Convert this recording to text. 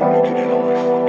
Make it in life.